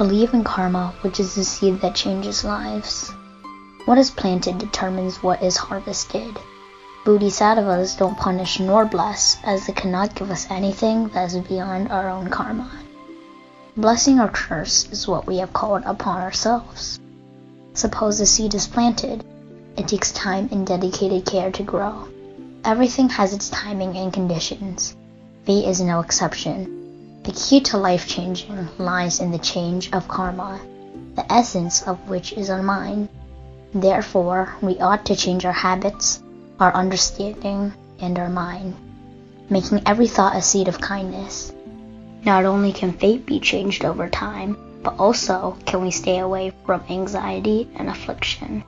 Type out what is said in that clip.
Believe in karma, which is the seed that changes lives. What is planted determines what is harvested. Bodhisattvas don't punish nor bless, as they cannot give us anything that is beyond our own karma. Blessing or curse is what we have called upon ourselves. Suppose a seed is planted. It takes time and dedicated care to grow. Everything has its timing and conditions. Fate is no exception. The key to life changing lies in the change of karma, the essence of which is our mind. Therefore, we ought to change our habits, our understanding, and our mind, making every thought a seed of kindness. Not only can fate be changed over time, but also can we stay away from anxiety and affliction.